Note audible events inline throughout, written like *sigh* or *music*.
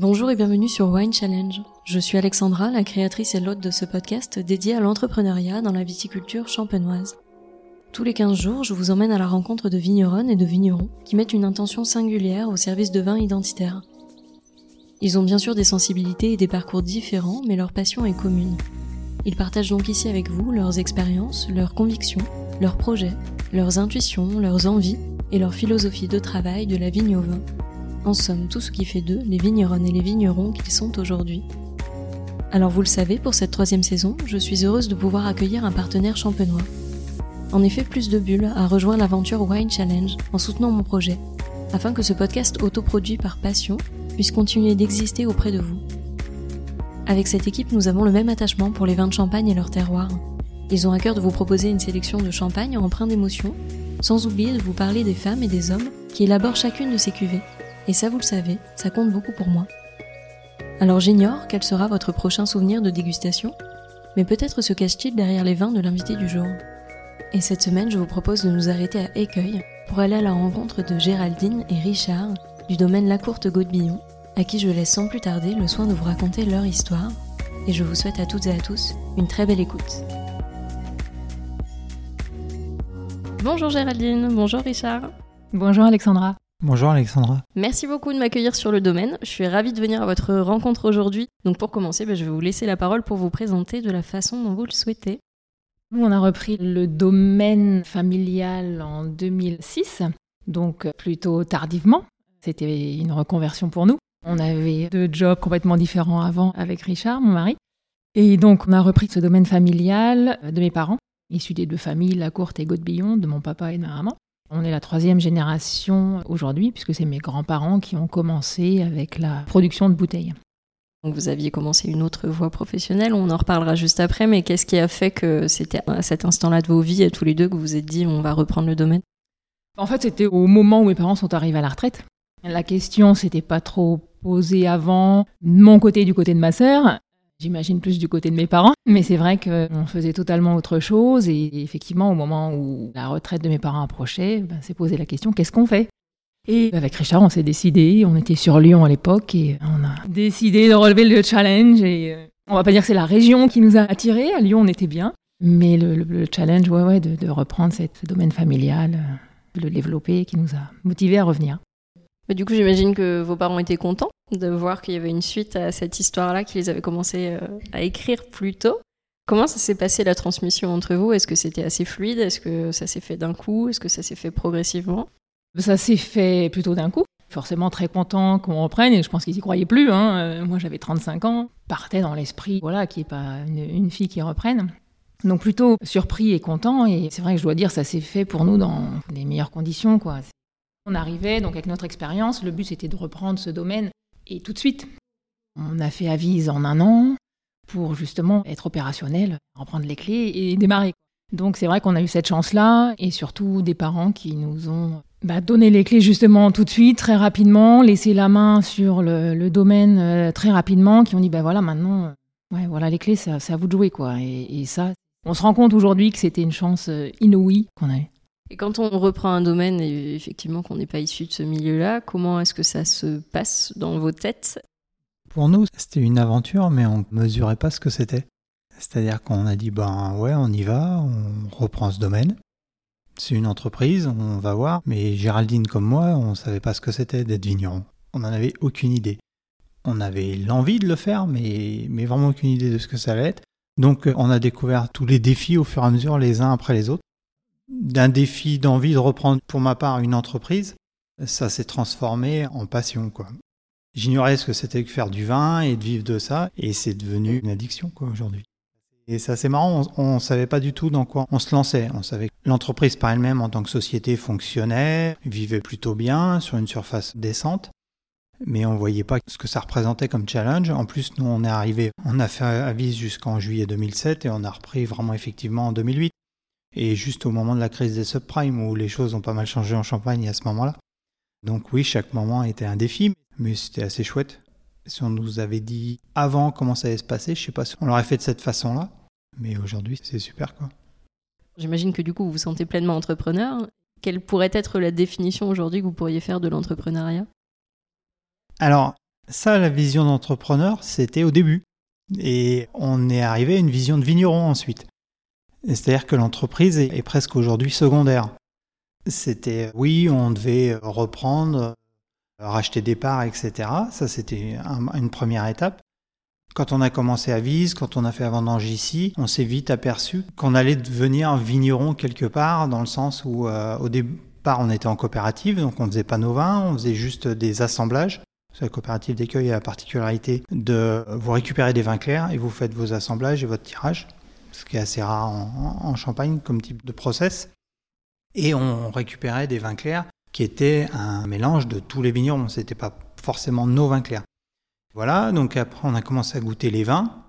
Bonjour et bienvenue sur Wine Challenge. Je suis Alexandra, la créatrice et l'hôte de ce podcast dédié à l'entrepreneuriat dans la viticulture champenoise. Tous les 15 jours, je vous emmène à la rencontre de vigneronnes et de vignerons qui mettent une intention singulière au service de vins identitaires. Ils ont bien sûr des sensibilités et des parcours différents, mais leur passion est commune. Ils partagent donc ici avec vous leurs expériences, leurs convictions, leurs projets, leurs intuitions, leurs envies et leur philosophie de travail de la vigne au vin en somme tout ce qui fait d'eux les vigneronnes et les vignerons qu'ils sont aujourd'hui. Alors vous le savez, pour cette troisième saison, je suis heureuse de pouvoir accueillir un partenaire champenois. En effet, plus de bulles a rejoint l'aventure Wine Challenge en soutenant mon projet, afin que ce podcast autoproduit par passion puisse continuer d'exister auprès de vous. Avec cette équipe, nous avons le même attachement pour les vins de champagne et leur terroir. Ils ont à cœur de vous proposer une sélection de champagne empreint d'émotion, sans oublier de vous parler des femmes et des hommes qui élaborent chacune de ces cuvées et ça, vous le savez, ça compte beaucoup pour moi. Alors j'ignore quel sera votre prochain souvenir de dégustation, mais peut-être se cache-t-il derrière les vins de l'invité du jour. Et cette semaine, je vous propose de nous arrêter à Écueil pour aller à la rencontre de Géraldine et Richard du domaine La Courte Gaudebillon, à qui je laisse sans plus tarder le soin de vous raconter leur histoire, et je vous souhaite à toutes et à tous une très belle écoute. Bonjour Géraldine, bonjour Richard. Bonjour Alexandra. Bonjour Alexandra. Merci beaucoup de m'accueillir sur le domaine. Je suis ravie de venir à votre rencontre aujourd'hui. Donc pour commencer, ben, je vais vous laisser la parole pour vous présenter de la façon dont vous le souhaitez. Nous, on a repris le domaine familial en 2006, donc plutôt tardivement. C'était une reconversion pour nous. On avait deux jobs complètement différents avant avec Richard, mon mari. Et donc, on a repris ce domaine familial de mes parents, issus des deux familles, la courte et Gaudebillon, de mon papa et de ma maman. On est la troisième génération aujourd'hui, puisque c'est mes grands-parents qui ont commencé avec la production de bouteilles. vous aviez commencé une autre voie professionnelle, on en reparlera juste après, mais qu'est-ce qui a fait que c'était à cet instant-là de vos vies, à tous les deux, que vous vous êtes dit on va reprendre le domaine? En fait, c'était au moment où mes parents sont arrivés à la retraite. La question s'était pas trop posée avant, de mon côté et du côté de ma sœur. J'imagine plus du côté de mes parents, mais c'est vrai qu'on faisait totalement autre chose. Et effectivement, au moment où la retraite de mes parents approchait, ben, s'est posé la question qu'est-ce qu'on fait? Et avec Richard, on s'est décidé. On était sur Lyon à l'époque et on a décidé de relever le challenge. Et euh, on va pas dire que c'est la région qui nous a attirés. À Lyon, on était bien, mais le, challenge, ouais, ouais, de, reprendre ce domaine familial, euh, de le développer, qui nous a motivés à revenir. Mais du coup, j'imagine que vos parents étaient contents de voir qu'il y avait une suite à cette histoire-là qu'ils avaient commencé euh, à écrire plus tôt. Comment ça s'est passé la transmission entre vous? Est-ce que c'était assez fluide? Est-ce que ça s'est fait d'un coup? Est-ce que ça s'est fait progressivement? Ça s'est fait plutôt d'un coup. Forcément très content qu'on reprenne et je pense qu'ils y croyaient plus. Hein. Euh, moi j'avais 35 ans, partait dans l'esprit voilà qu'il n'y ait pas une, une, fille qui reprenne. Donc plutôt surpris et content et c'est vrai que je dois dire ça s'est fait pour nous dans les meilleures conditions quoi. On arrivait donc avec notre expérience, le but c'était de reprendre ce domaine et tout de suite. On a fait avise en un an pour justement être opérationnel, reprendre les clés et démarrer. Donc c'est vrai qu'on a eu cette chance-là et surtout des parents qui nous ont bah, donné les clés justement tout de suite, très rapidement, laissé la main sur le, domaine euh, très rapidement, qui ont dit ben voilà maintenant, euh, voilà les clés, c'est à vous de jouer quoi. Et, et ça, on se rend compte aujourd'hui que c'était une chance euh, inouïe qu'on a eue. Et quand on reprend un domaine, et effectivement qu'on n'est pas issu de ce milieu-là, comment est-ce que ça se passe dans vos têtes? Pour nous, c'était une aventure, mais on ne mesurait pas ce que c'était. C'est-à-dire qu'on a dit, ben ouais, on y va, on reprend ce domaine. C'est une entreprise, on va voir. Mais Géraldine comme moi, on ne savait pas ce que c'était d'être vigneron. On n'en avait aucune idée. On avait l'envie de le faire, mais, mais vraiment aucune idée de ce que ça allait être. Donc on a découvert tous les défis au fur et à mesure, les uns après les autres d'un défi d'envie de reprendre pour ma part une entreprise, ça s'est transformé en passion. J'ignorais ce que c'était que faire du vin et de vivre de ça et c'est devenu une addiction aujourd'hui. Et c'est assez marrant, on, ne savait pas du tout dans quoi on se lançait. On savait que l'entreprise par elle-même en tant que société fonctionnait, vivait plutôt bien sur une surface décente, mais on voyait pas ce que ça représentait comme challenge. En plus, nous on est arrivé, on a fait avis jusqu'en juillet 2007 et on a repris vraiment effectivement en 2008 et juste au moment de la crise des subprimes où les choses ont pas mal changé en Champagne à ce moment-là. Donc oui, chaque moment était un défi, mais c'était assez chouette. Si on nous avait dit avant comment ça allait se passer, je sais pas si on l'aurait fait de cette façon-là, mais aujourd'hui c'est super quoi. J'imagine que du coup vous vous sentez pleinement entrepreneur. Quelle pourrait être la définition aujourd'hui que vous pourriez faire de l'entrepreneuriat? Alors, Ça, la vision d'entrepreneur, c'était au début. Et on est arrivé à une vision de vigneron ensuite. C'est-à-dire que l'entreprise est presque aujourd'hui secondaire. C'était, oui, on devait reprendre, racheter des parts, etc. Ça, c'était une première étape. Quand on a commencé à Vise, quand on a fait vendange ici, on s'est vite aperçu qu'on allait devenir vigneron quelque part, dans le sens où euh, au départ on était en coopérative, donc on ne faisait pas nos vins, on faisait juste des assemblages. La coopérative d'écueil a la particularité de vous récupérer des vins clairs et vous faites vos assemblages et votre tirage, ce qui est assez rare en, Champagne comme type de process. Et on récupérait des vins clairs qui étaient un mélange de tous les vignerons. Ce n'était pas forcément nos vins clairs. Voilà, donc après on a commencé à goûter les vins,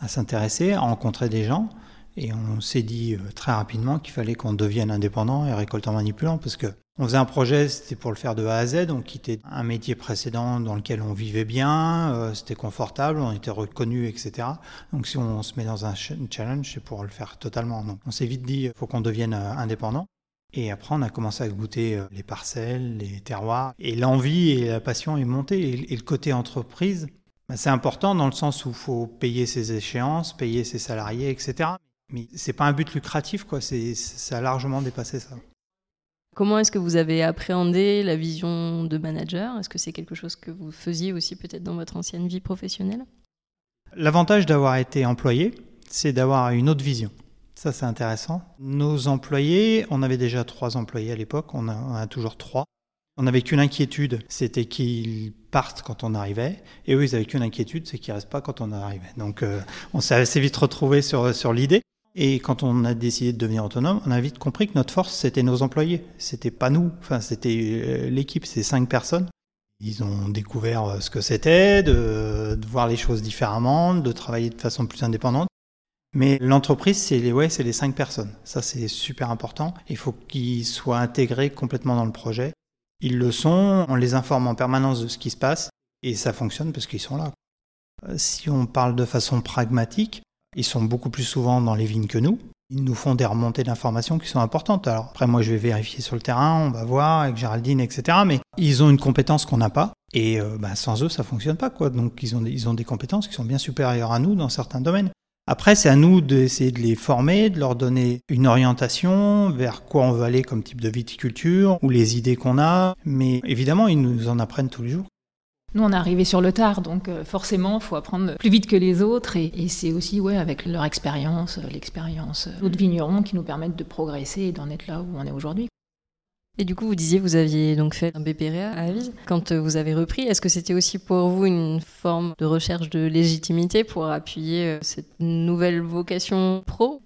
à s'intéresser, à rencontrer des gens. Et on s'est dit euh, très rapidement qu'il fallait qu'on devienne indépendant et récoltant manipulant parce que on faisait un projet, c'était pour le faire de A à Z, on quittait un métier précédent dans lequel on vivait bien, euh, c'était confortable, on était reconnu, etc. Donc si on se met dans un challenge, c'est pour le faire totalement. Donc on s'est vite dit, il faut qu'on devienne euh, indépendant. Et après, on a commencé à goûter les parcelles, les terroirs. Et l'envie et la passion est montée. Et le côté entreprise, bah, c'est important dans le sens où il faut payer ses échéances, payer ses salariés, etc. Mais c'est pas un but lucratif, quoi. C'est, ça a largement dépassé ça. Comment est-ce que vous avez appréhendé la vision de manager? Est-ce que c'est quelque chose que vous faisiez aussi peut-être dans votre ancienne vie professionnelle? L'avantage d'avoir été employé, c'est d'avoir une autre vision. Ça, c'est intéressant. Nos employés, on avait déjà trois employés à l'époque, on, on a, toujours trois. On n'avait qu'une inquiétude, c'était qu'ils partent quand on arrivait. Et eux, ils n'avaient qu'une inquiétude, c'est qu'ils ne restent pas quand on arrivait. Donc, euh, on s'est assez vite retrouvé sur, sur l'idée. Et quand on a décidé de devenir autonome, on a vite compris que notre force, c'était nos employés. C'était pas nous. Enfin, c'était euh, l'équipe, c'est cinq personnes. Ils ont découvert euh, ce que c'était, de, voir les choses différemment, de travailler de façon plus indépendante. Mais l'entreprise, c'est les, ouais, c'est les cinq personnes. Ça, c'est super important. Il faut qu'ils soient intégrés complètement dans le projet. Ils le sont, on les informe en permanence de ce qui se passe et ça fonctionne parce qu'ils sont là. Euh, si on parle de façon pragmatique, ils sont beaucoup plus souvent dans les vignes que nous. Ils nous font des remontées d'informations qui sont importantes. Alors après, moi, je vais vérifier sur le terrain, on va voir avec Géraldine, etc. Mais ils ont une compétence qu'on n'a pas. Et euh, bah, sans eux, ça fonctionne pas. Donc ils ont, ils ont des compétences qui sont bien supérieures à nous dans certains domaines. Après, c'est à nous d'essayer de les former, de leur donner une orientation vers quoi on veut aller comme type de viticulture ou les idées qu'on a. Mais évidemment, ils nous en apprennent tous les jours. Nous, on est arrivé sur le tard, donc euh, forcément, il faut apprendre plus vite que les autres. Et, c'est aussi ouais, avec leur expérience, euh, l'expérience euh, d'autres vignerons qui nous permettent de progresser et d'en être là où on est aujourd'hui. Et du coup, vous disiez, vous aviez donc fait un BPRA à Avise. Quand vous avez repris, est-ce que c'était aussi pour vous une forme de recherche de légitimité pour appuyer cette nouvelle vocation pro?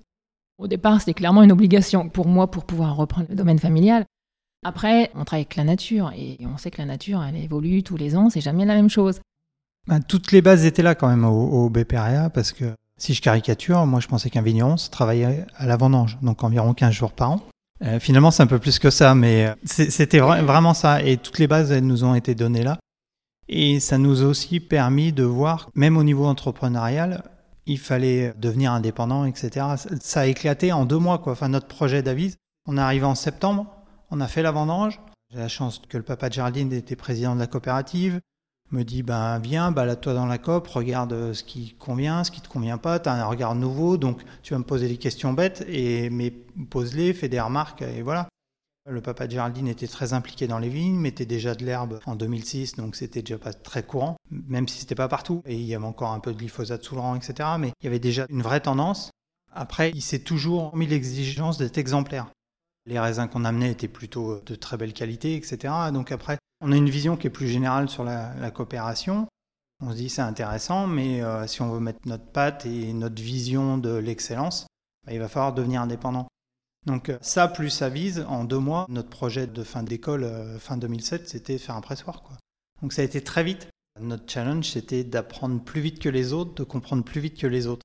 Au départ, c'était clairement une obligation pour moi pour pouvoir reprendre le domaine familial. Après, on travaille avec la nature et on sait que la nature, elle évolue tous les ans, c'est jamais la même chose. Ben, toutes les bases étaient là quand même au, BPRA parce que si je caricature, moi je pensais qu'un vigneron, ça travaillait à la vendange, donc environ 15 jours par an. Euh, finalement, c'est un peu plus que ça, mais euh, c'était vraiment ça. Et toutes les bases, elles nous ont été données là. Et ça nous a aussi permis de voir, même au niveau entrepreneurial, il fallait devenir indépendant, etc. Ça a éclaté en deux mois, quoi. Enfin, notre projet d'Avise, on est arrivé en septembre, on a fait la vendange. J'ai la chance que le papa de Géraldine était président de la coopérative. Me dit, ben viens, balade-toi dans la COP, regarde euh, ce qui convient, ce qui te convient pas, tu as un regard nouveau, donc tu vas me poser des questions bêtes, et, mais pose-les, fais des remarques, et voilà. Le papa de Géraldine était très impliqué dans les vignes, mettait déjà de l'herbe en 2006, donc c'était déjà pas très courant, même si c'était pas partout. Et il y avait encore un peu de glyphosate sous le rang, etc. Mais il y avait déjà une vraie tendance. Après, il s'est toujours mis l'exigence d'être exemplaire. Les raisins qu'on amenait étaient plutôt euh, de très belle qualité, etc. Donc après, on a une vision qui est plus générale sur la, coopération. On se dit c'est intéressant, mais euh, si on veut mettre notre patte et notre vision de l'excellence, bah, il va falloir devenir indépendant. Donc euh, ça, plus ça vise, en deux mois, notre projet de fin d'école, fin 2007, c'était faire un pressoir. Donc ça a été très vite. Notre challenge, c'était d'apprendre plus vite que les autres, de comprendre plus vite que les autres.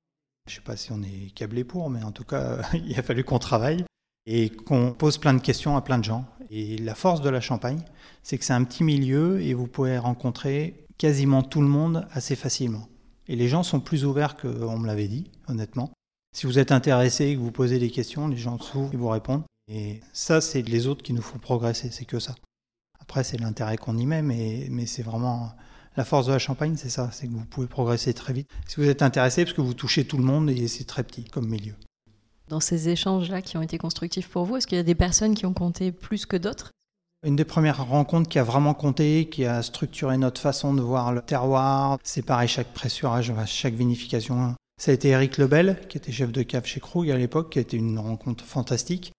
Je ne sais pas si on est câblé pour, mais en tout cas, *laughs* il a fallu qu'on travaille et qu'on pose plein de questions à plein de gens. Et la force de la Champagne, c'est que c'est un petit milieu et vous pouvez rencontrer quasiment tout le monde assez facilement. Et les gens sont plus ouverts qu'on me l'avait dit, honnêtement. Si vous êtes intéressé et que vous posez des questions, les gens s'ouvrent et vous répondent. Et ça, c'est les autres qui nous font progresser, c'est que ça. Après, c'est l'intérêt qu'on y met, mais, mais c'est vraiment La force de la Champagne, c'est ça, c'est que vous pouvez progresser très vite. Si vous êtes intéressé, parce que vous touchez tout le monde et c'est très petit comme milieu. Dans ces échanges-là qui ont été constructifs pour vous, est-ce qu'il y a des personnes qui ont compté plus que d'autres? Une des premières rencontres qui a vraiment compté, qui a structuré notre façon de voir le terroir, c'est pareil, chaque pressurage, chaque vinification. Ça a été Eric Lebel, qui était chef de cave chez Krug à l'époque, qui a été une rencontre fantastique.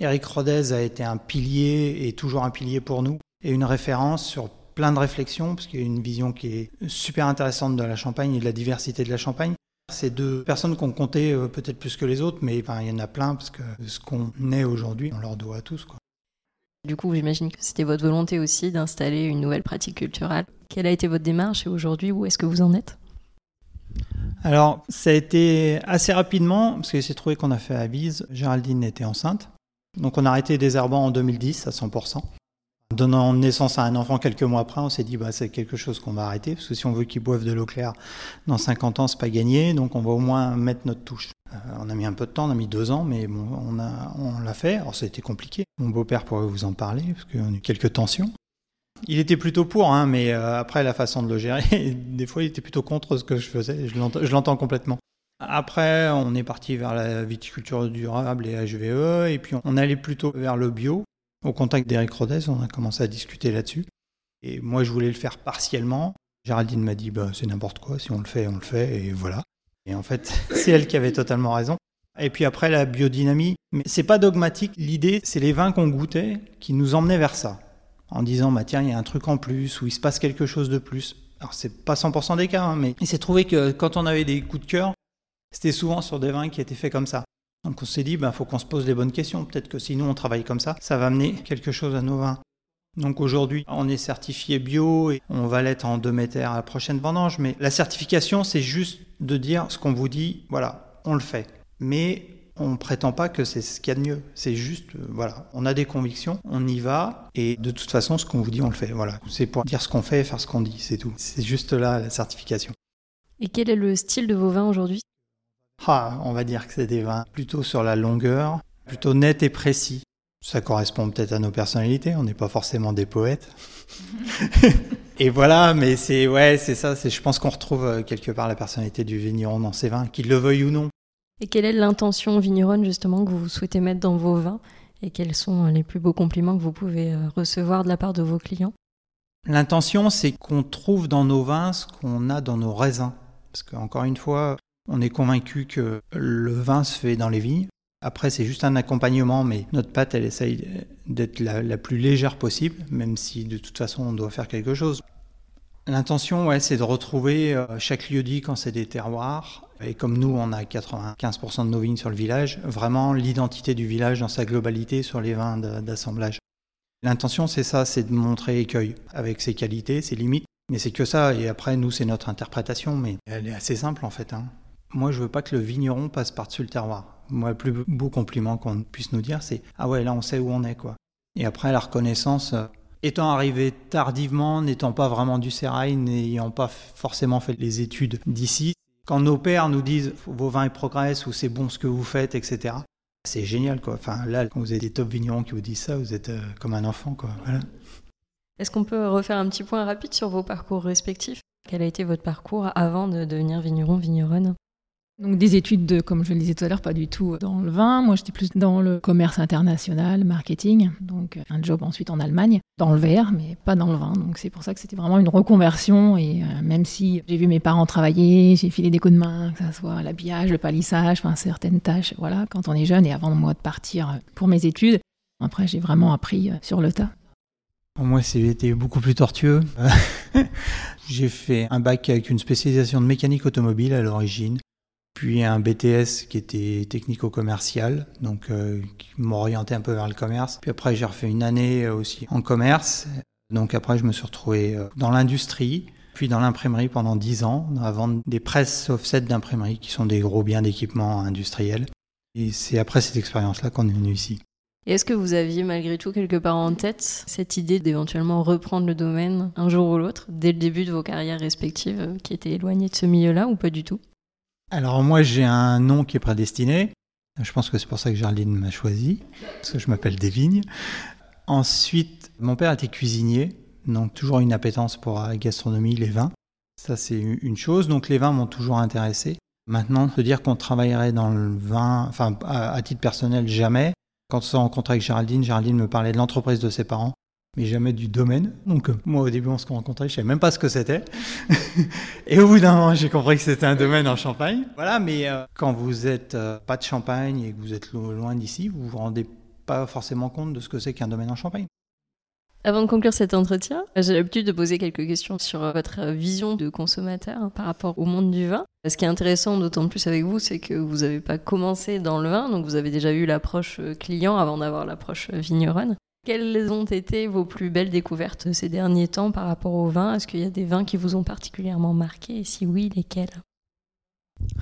Eric Rodez a été un pilier et toujours un pilier pour nous et une référence sur plein de réflexions, parce qu'il y a une vision qui est super intéressante de la Champagne et de la diversité de la Champagne. Ces deux personnes qu'on comptait euh, peut-être plus que les autres, mais il y en a plein, parce que ce qu'on est aujourd'hui, on leur doit à tous. Quoi. Du coup, j'imagine que c'était votre volonté aussi d'installer une nouvelle pratique culturelle. Quelle a été votre démarche et aujourd'hui, où est-ce que vous en êtes? Alors, ça a été assez rapidement, parce qu'il s'est trouvé qu'on a fait à Bise. Géraldine était enceinte. Donc, on a arrêté des herbants en 2010 à 100%. Donnant naissance à un enfant quelques mois après, on s'est dit bah, c'est quelque chose qu'on va arrêter, parce que si on veut qu'il boive de l'eau claire dans 50 ans, c'est pas gagné, donc on va au moins mettre notre touche. Euh, on a mis un peu de temps, on a mis deux ans, mais on, l'a fait. Alors ça a été compliqué. Mon beau-père pourrait vous en parler, parce qu'on a eu quelques tensions. Il était plutôt pour, hein, mais euh, après la façon de le gérer, *laughs* des fois il était plutôt contre ce que je faisais, je l'entends complètement. Après, on est parti vers la viticulture durable et HVE, et puis on allait plutôt vers le bio. Au contact d'Eric Rodez, on a commencé à discuter là-dessus. Et moi, je voulais le faire partiellement. Géraldine m'a dit, bah, c'est n'importe quoi, si on le fait, on le fait, et voilà. Et en fait, *laughs* c'est elle qui avait totalement raison. Et puis après, la biodynamie. Mais c'est pas dogmatique. L'idée, c'est les vins qu'on goûtait qui nous emmenaient vers ça. En disant, bah, tiens, il y a un truc en plus, ou il se passe quelque chose de plus. Alors, c'est pas 100% des cas, hein, mais il s'est trouvé que quand on avait des coups de cœur, c'était souvent sur des vins qui étaient faits comme ça. Donc on s'est dit, il ben, faut qu'on se pose les bonnes questions. Peut-être que si nous on travaille comme ça, ça va amener quelque chose à nos vins. Donc aujourd'hui, on est certifié bio et on va l'être en 2 mètres à la prochaine vendange. Mais la certification, c'est juste de dire ce qu'on vous dit, voilà, on le fait. Mais on ne prétend pas que c'est ce qu'il y a de mieux. C'est juste, euh, voilà, on a des convictions, on y va, et de toute façon, ce qu'on vous dit, on le fait. Voilà, c'est pour dire ce qu'on fait et faire ce qu'on dit, c'est tout. C'est juste là la certification. Et quel est le style de vos vins aujourd'hui? Ah, on va dire que c'est des vins plutôt sur la longueur, plutôt net et précis. Ça correspond peut-être à nos personnalités, on n'est pas forcément des poètes. *laughs* et voilà, mais c'est ouais, c'est ça, c'est je pense qu'on retrouve euh, quelque part la personnalité du vigneron dans ses vins, qu'il le veuille ou non. Et quelle est l'intention vigneronne justement que vous souhaitez mettre dans vos vins? Et quels sont les plus beaux compliments que vous pouvez euh, recevoir de la part de vos clients? L'intention, c'est qu'on trouve dans nos vins ce qu'on a dans nos raisins. Parce qu'encore une fois, on est convaincu que le vin se fait dans les vignes. Après, c'est juste un accompagnement, mais notre pâte, elle essaye d'être la, plus légère possible, même si de toute façon, on doit faire quelque chose. L'intention, ouais, c'est de retrouver euh, chaque lieu dit quand c'est des terroirs. Et comme nous, on a 95% de nos vignes sur le village, vraiment l'identité du village dans sa globalité sur les vins d'assemblage. L'intention, c'est ça, c'est de montrer écueil avec ses qualités, ses limites. Mais c'est que ça, et après, nous, c'est notre interprétation, mais elle est assez simple en fait. Hein. Moi, je veux pas que le vigneron passe par-dessus le terroir. Moi, le plus beau compliment qu'on puisse nous dire, c'est Ah ouais, là, on sait où on est, quoi. Et après, la reconnaissance, euh, étant arrivé tardivement, n'étant pas vraiment du sérail, n'ayant pas forcément fait les études d'ici, quand nos pères nous disent vos vins progressent ou c'est bon ce que vous faites, etc., c'est génial, quoi. Enfin, là, quand vous avez des top vignerons qui vous disent ça, vous êtes euh, comme un enfant, quoi. Est-ce qu'on peut refaire un petit point rapide sur vos parcours respectifs? Quel a été votre parcours avant de devenir vigneron, vigneronne? Donc des études, de, comme je le disais tout à l'heure, pas du tout dans le vin. Moi, j'étais plus dans le commerce international, marketing. Donc un job ensuite en Allemagne, dans le verre, mais pas dans le vin. Donc c'est pour ça que c'était vraiment une reconversion. Et euh, même si j'ai vu mes parents travailler, j'ai filé des coups de main, que ce soit l'habillage, le palissage, enfin certaines tâches, voilà, quand on est jeune et avant moi de partir pour mes études. Après, j'ai vraiment appris euh, sur le tas. Moi, c'était beaucoup plus tortueux. *laughs* j'ai fait un bac avec une spécialisation de mécanique automobile à l'origine puis un BTS qui était technico-commercial, donc euh, qui m'orientait un peu vers le commerce. Puis après, j'ai refait une année euh, aussi en commerce. Donc après, je me suis retrouvé euh, dans l'industrie, puis dans l'imprimerie pendant 10 ans, à vendre des presses offset d'imprimerie, qui sont des gros biens d'équipement industriel. Et c'est après cette expérience-là qu'on est venu ici. Et est-ce que vous aviez malgré tout quelque part en tête cette idée d'éventuellement reprendre le domaine un jour ou l'autre, dès le début de vos carrières respectives, qui étaient éloignées de ce milieu-là, ou pas du tout? Alors moi j'ai un nom qui est prédestiné. Je pense que c'est pour ça que Jarline m'a choisi, parce que je m'appelle Desvignes. Ensuite, mon père était cuisinier, Donc toujours une appétence pour la gastronomie, les vins. Ça c'est une chose. Donc les vins m'ont toujours intéressé. Maintenant, se dire qu'on travaillerait dans le vin, enfin à, titre personnel, jamais. Quand on s'est rencontré avec Géraldine, Géraldine me parlait de l'entreprise de ses parents, mais jamais du domaine. Donc euh, moi au début on se rencontrait, je savais même pas ce que c'était. *laughs* et au bout d'un moment j'ai compris que c'était un domaine en Champagne. Voilà, mais euh, quand vous êtes euh, pas de Champagne et que vous êtes loin d'ici, vous vous rendez pas forcément compte de ce que c'est qu'un domaine en Champagne. Avant de conclure cet entretien, j'ai l'habitude de poser quelques questions sur votre vision de consommateur par rapport au monde du vin. Ce qui est intéressant d'autant plus avec vous, c'est que vous n'avez pas commencé dans le vin, donc vous avez déjà eu l'approche client avant d'avoir l'approche vigneronne. Quelles ont été vos plus belles découvertes ces derniers temps par rapport au vin? Est-ce qu'il y a des vins qui vous ont particulièrement marqué? Et si oui, lesquels?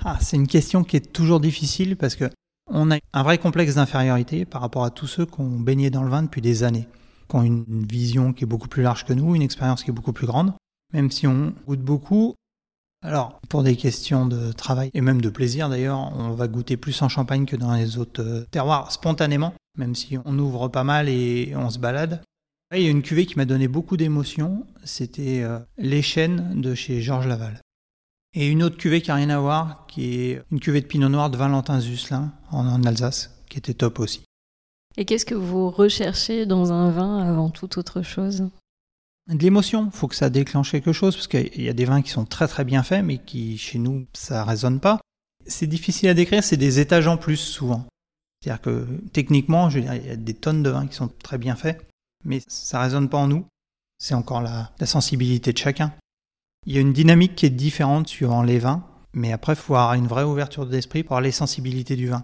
Ah, C'est une question qui est toujours difficile parce que on a un vrai complexe d'infériorité par rapport à tous ceux qui ont baigné dans le vin depuis des années, qui ont une vision qui est beaucoup plus large que nous, une expérience qui est beaucoup plus grande. Même si on goûte beaucoup, alors, pour des questions de travail et même de plaisir d'ailleurs, on va goûter plus en Champagne que dans les autres euh, terroirs spontanément même si on ouvre pas mal et on se balade. Il y a une cuvée qui m'a donné beaucoup d'émotions, c'était euh, Les Chênes de chez Georges Laval. Et une autre cuvée qui n'a rien à voir, qui est une cuvée de Pinot Noir de Valentin Zuslin en, Alsace, qui était top aussi. Et qu'est-ce que vous recherchez dans un vin avant toute autre chose? De l'émotion, il faut que ça déclenche quelque chose, parce qu'il y a des vins qui sont très très bien faits, mais qui chez nous, ça résonne pas. C'est difficile à décrire, c'est des étages en plus souvent. C'est-à-dire que techniquement, je veux dire, il y a des tonnes de vins qui sont très bien faits, mais ça ne résonne pas en nous. C'est encore la, sensibilité de chacun. Il y a une dynamique qui est différente suivant les vins, mais après, il faut avoir une vraie ouverture d'esprit pour avoir les sensibilités du vin.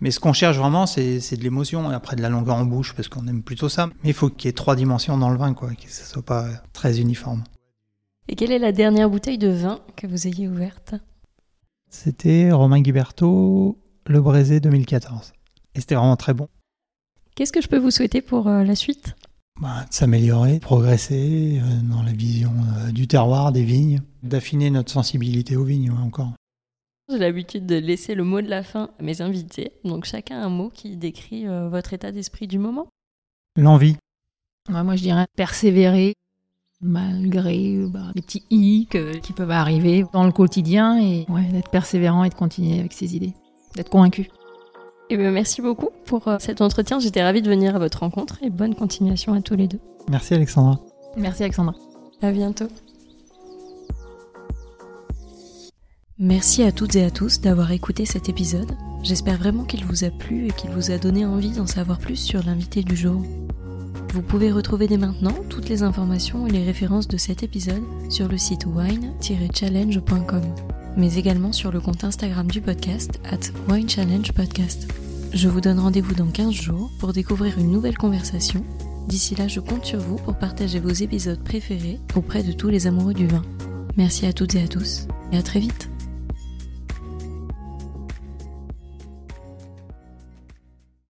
Mais ce qu'on cherche vraiment, c'est de l'émotion et après de la longueur en bouche, parce qu'on aime plutôt ça. Mais il faut qu'il y ait trois dimensions dans le vin, quoi, que ce soit pas très uniforme. Et quelle est la dernière bouteille de vin que vous ayez ouverte? C'était Romain Guiberto, Le Brézé 2014. Et c'était vraiment très bon. Qu'est-ce que je peux vous souhaiter pour euh, la suite? Bah, De s'améliorer, progresser euh, dans la vision euh, du terroir, des vignes, d'affiner notre sensibilité aux vignes encore. J'ai l'habitude de laisser le mot de la fin à mes invités, donc chacun un mot qui décrit votre état d'esprit du moment. L'envie. moi je dirais persévérer malgré bah, les petits hic qui peuvent arriver dans le quotidien et d'être persévérant et de continuer avec ses idées, d'être convaincu. Eh bien, merci beaucoup pour euh, cet entretien. J'étais ravie de venir à votre rencontre et bonne continuation à tous les deux. Merci Alexandra. Merci Alexandra. À bientôt. Merci à toutes et à tous d'avoir écouté cet épisode. J'espère vraiment qu'il vous a plu et qu'il vous a donné envie d'en savoir plus sur l'invité du jour. Vous pouvez retrouver dès maintenant toutes les informations et les références de cet épisode sur le site wine-challenge.com mais également sur le compte Instagram du podcast at Wine Challenge Podcast. Je vous donne rendez-vous dans 15 jours pour découvrir une nouvelle conversation. D'ici là, je compte sur vous pour partager vos épisodes préférés auprès de tous les amoureux du vin. Merci à toutes et à tous et à très vite.